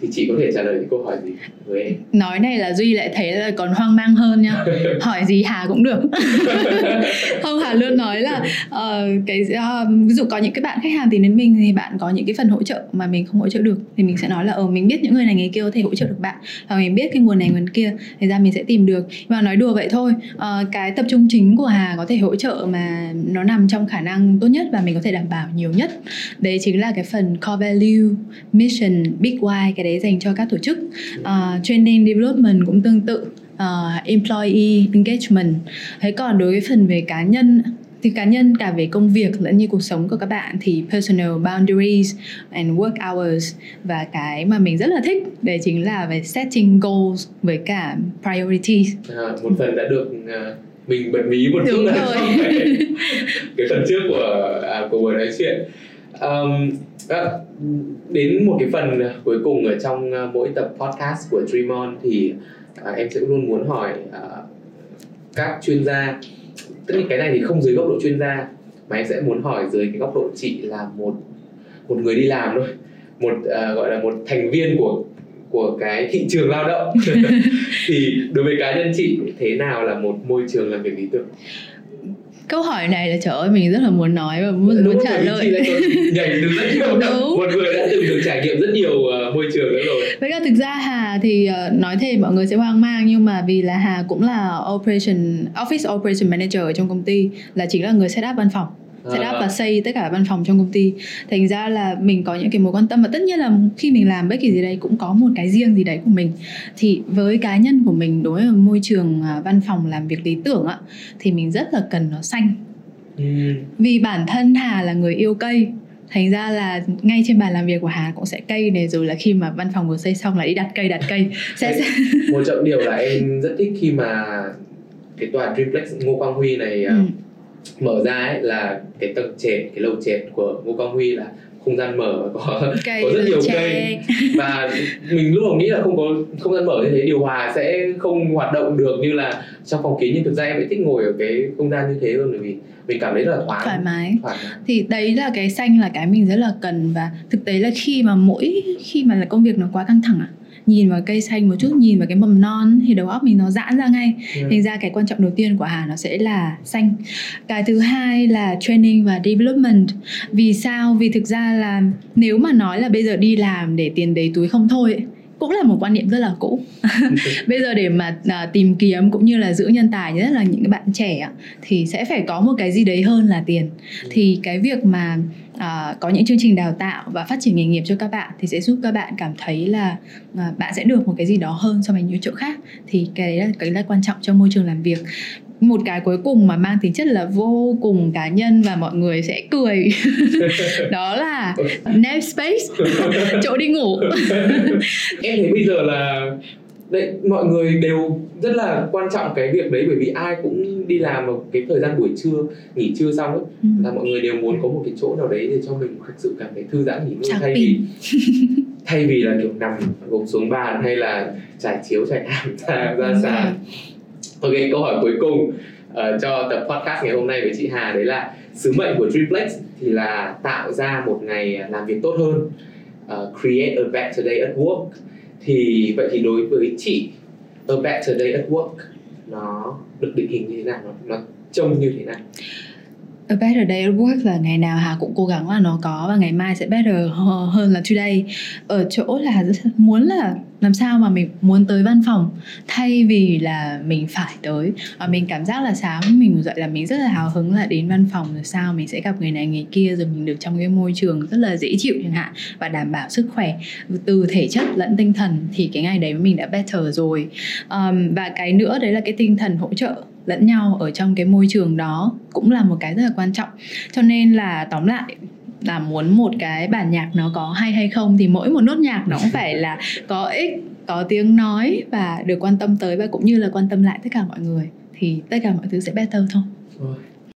thì chị có thể trả lời những câu hỏi gì với em? Nói này là duy lại thấy là còn hoang mang hơn nha hỏi gì hà cũng được. Không hà luôn nói là uh, cái uh, ví dụ có những cái bạn khách hàng tìm đến mình thì bạn có những cái phần hỗ trợ mà mình không hỗ trợ được. Thì mình sẽ nói là ờ mình biết những người này người kia có thể hỗ trợ được bạn và mình biết cái nguồn này nguồn kia thì ra mình sẽ tìm được. Và nói đùa vậy thôi uh, cái tập trung chính của hà có thể hỗ trợ mà nó nằm trong khả năng tốt nhất và mình có thể đảm bảo nhiều nhất. Đấy chính là cái phần core value mission big why cái đấy dành cho các tổ chức. Uh, training development cũng tương tự uh, employee engagement. Thế còn đối với phần về cá nhân thì cá nhân cả về công việc lẫn như cuộc sống của các bạn thì personal boundaries and work hours và cái mà mình rất là thích đấy chính là về setting goals với cả priorities. À, một phần đã được uh, mình bật mí một chút rồi. cái phần trước của à, của buổi nói chuyện um, à, đến một cái phần cuối cùng ở trong uh, mỗi tập podcast của Dream On thì uh, em sẽ luôn muốn hỏi uh, các chuyên gia. Tất nhiên cái này thì không dưới góc độ chuyên gia mà em sẽ muốn hỏi dưới cái góc độ chị là một một người đi làm thôi. Một uh, gọi là một thành viên của của cái thị trường lao động. Thì đối với cá nhân chị thế nào là một môi trường làm việc lý tưởng câu hỏi này là trời ơi mình rất là muốn nói và muốn, muốn trả lời. nhảy từ rất nhiều Đúng. một người đã từng được trải nghiệm rất nhiều uh, môi trường đó rồi. Với cả thực ra Hà thì uh, nói thêm mọi người sẽ hoang mang nhưng mà vì là Hà cũng là operation office operation manager ở trong công ty là chính là người set up văn phòng set up và xây tất cả văn phòng trong công ty. Thành ra là mình có những cái mối quan tâm và tất nhiên là khi mình làm bất kỳ gì đây cũng có một cái riêng gì đấy của mình. Thì với cá nhân của mình đối với môi trường à, văn phòng làm việc lý tưởng ạ thì mình rất là cần nó xanh. Ừ. vì bản thân hà là người yêu cây thành ra là ngay trên bàn làm việc của hà cũng sẽ cây này rồi là khi mà văn phòng vừa xây xong là đi đặt cây đặt cây. Sẽ, sẽ... một trọng điều là em rất thích khi mà cái tòa triplex ngô quang huy này à, ừ mở ra ấy là cái tầng trệt cái lầu trệt của ngô quang huy là không gian mở có cây có rất nhiều tre. cây. và mình lúc đầu nghĩ là không có không gian mở như thế điều hòa sẽ không hoạt động được như là trong phòng kín. Nhưng thực ra em lại thích ngồi ở cái không gian như thế hơn bởi vì mình cảm thấy rất là thoáng. Thoải mái. thoải mái. Thì đấy là cái xanh là cái mình rất là cần. Và thực tế là khi mà mỗi khi mà là công việc nó quá căng thẳng ạ nhìn vào cây xanh một chút nhìn vào cái mầm non thì đầu óc mình nó giãn ra ngay. Ừ. thành ra cái quan trọng đầu tiên của hà nó sẽ là xanh. Cái thứ hai là training và development. Vì sao? Vì thực ra là nếu mà nói là bây giờ đi làm để tiền đầy túi không thôi ấy, cũng là một quan niệm rất là cũ. Bây giờ để mà à, tìm kiếm cũng như là giữ nhân tài nhất là những cái bạn trẻ thì sẽ phải có một cái gì đấy hơn là tiền. Thì cái việc mà à, có những chương trình đào tạo và phát triển nghề nghiệp cho các bạn thì sẽ giúp các bạn cảm thấy là à, bạn sẽ được một cái gì đó hơn so với những chỗ khác. Thì cái đấy là cái là quan trọng trong môi trường làm việc. Một cái cuối cùng mà mang tính chất là vô cùng cá nhân và mọi người sẽ cười. Đó là nap space chỗ đi ngủ. Em thấy bây giờ là đấy mọi người đều rất là quan trọng cái việc đấy bởi vì ai cũng đi làm vào cái thời gian buổi trưa nghỉ trưa xong ấy Ừ. là mọi người đều muốn có một cái chỗ nào đấy để cho mình thực sự cảm thấy thư giãn nghỉ ngơi thay vì thay vì là kiểu nằm gục xuống bàn hay là trải chiếu trải ảm ra ra sàn. ok câu hỏi cuối cùng ờ, cho tập podcast ngày hôm nay với chị Hà đấy là sứ mệnh của Triplex thì là tạo ra một ngày làm việc tốt hơn. Ờ, create a better day at work thì vậy thì đối với chị a better day at work nó được định hình như thế nào? Nó, nó trông như thế nào? Better day at work là ngày nào Hà cũng cố gắng là nó có và ngày mai sẽ better hơn là today. Ở chỗ là muốn là làm sao mà mình muốn tới văn phòng thay vì là mình phải tới. Và mình cảm giác là sáng mình dậy là mình rất là hào hứng là đến văn phòng rồi sao mình sẽ gặp người này người kia rồi mình được trong cái môi trường rất là dễ chịu chẳng hạn và đảm bảo sức khỏe từ thể chất lẫn tinh thần thì cái ngày đấy mình đã better rồi. Um, và cái nữa đấy là cái tinh thần hỗ trợ lẫn nhau ở trong cái môi trường đó cũng là một cái rất là quan trọng. Cho nên là tóm lại, là muốn một cái bản nhạc nó có hay hay không thì mỗi một nốt nhạc nó cũng phải là có ích, có tiếng nói và được quan tâm tới và cũng như là quan tâm lại tất cả mọi người thì tất cả mọi thứ sẽ better thôi.